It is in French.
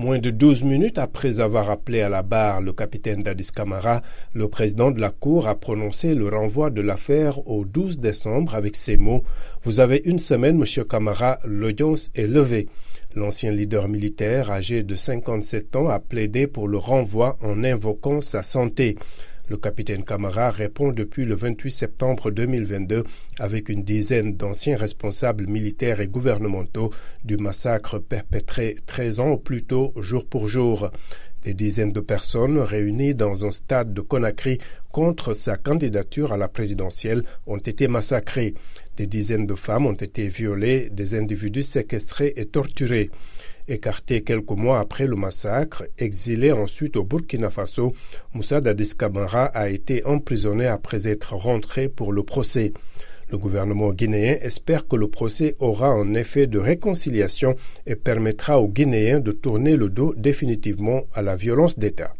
Moins de 12 minutes après avoir appelé à la barre le capitaine Dadis Camara, le président de la Cour a prononcé le renvoi de l'affaire au 12 décembre avec ces mots Vous avez une semaine, monsieur Camara, l'audience est levée. L'ancien leader militaire, âgé de 57 ans, a plaidé pour le renvoi en invoquant sa santé. Le capitaine Camara répond depuis le 28 septembre 2022 avec une dizaine d'anciens responsables militaires et gouvernementaux du massacre perpétré 13 ans plus tôt jour pour jour. Des dizaines de personnes réunies dans un stade de Conakry contre sa candidature à la présidentielle ont été massacrées. Des dizaines de femmes ont été violées, des individus séquestrés et torturés. Écarté quelques mois après le massacre, exilé ensuite au Burkina Faso, Moussa Dadis a été emprisonné après être rentré pour le procès. Le gouvernement guinéen espère que le procès aura un effet de réconciliation et permettra aux Guinéens de tourner le dos définitivement à la violence d'État.